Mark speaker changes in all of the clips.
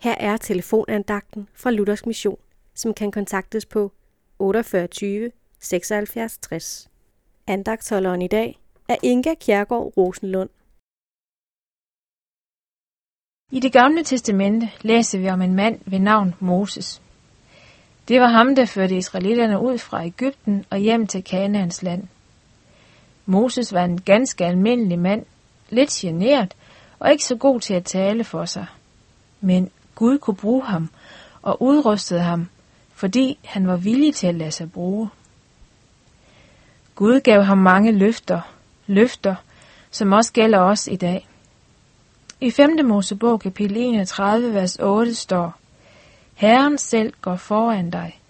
Speaker 1: Her er telefonandagten fra Luthers Mission, som kan kontaktes på 48 76 60. Andagtholderen i dag er Inga Kjærgaard Rosenlund.
Speaker 2: I det gamle testamente læser vi om en mand ved navn Moses. Det var ham, der førte israelitterne ud fra Ægypten og hjem til Kanaans land. Moses var en ganske almindelig mand, lidt genert og ikke så god til at tale for sig. Men Gud kunne bruge ham og udrustede ham, fordi han var villig til at lade sig bruge. Gud gav ham mange løfter, løfter, som også gælder os i dag. I 5. Mosebog kapitel 31, vers 8 står, Herren selv går foran dig.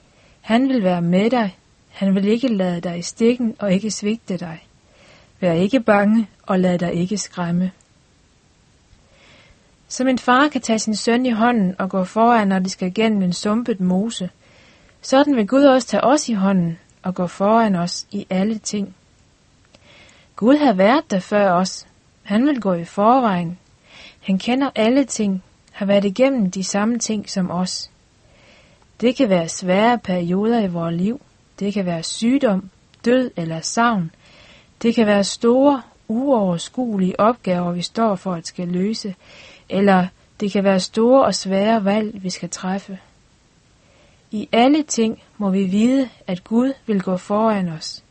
Speaker 2: Han vil være med dig. Han vil ikke lade dig i stikken og ikke svigte dig. Vær ikke bange og lad dig ikke skræmme. Som en far kan tage sin søn i hånden og gå foran, når de skal gennem en sumpet mose, sådan vil Gud også tage os i hånden og gå foran os i alle ting. Gud har været der før os. Han vil gå i forvejen. Han kender alle ting, har været igennem de samme ting som os. Det kan være svære perioder i vores liv. Det kan være sygdom, død eller savn. Det kan være store, uoverskuelige opgaver, vi står for at skal løse, eller det kan være store og svære valg, vi skal træffe. I alle ting må vi vide, at Gud vil gå foran os.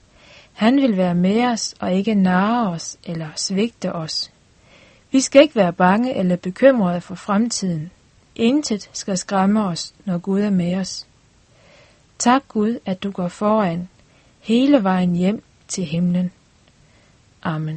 Speaker 2: Han vil være med os og ikke narre os eller svigte os. Vi skal ikke være bange eller bekymrede for fremtiden. Intet skal skræmme os, når Gud er med os. Tak Gud, at du går foran hele vejen hjem til himlen. Amen.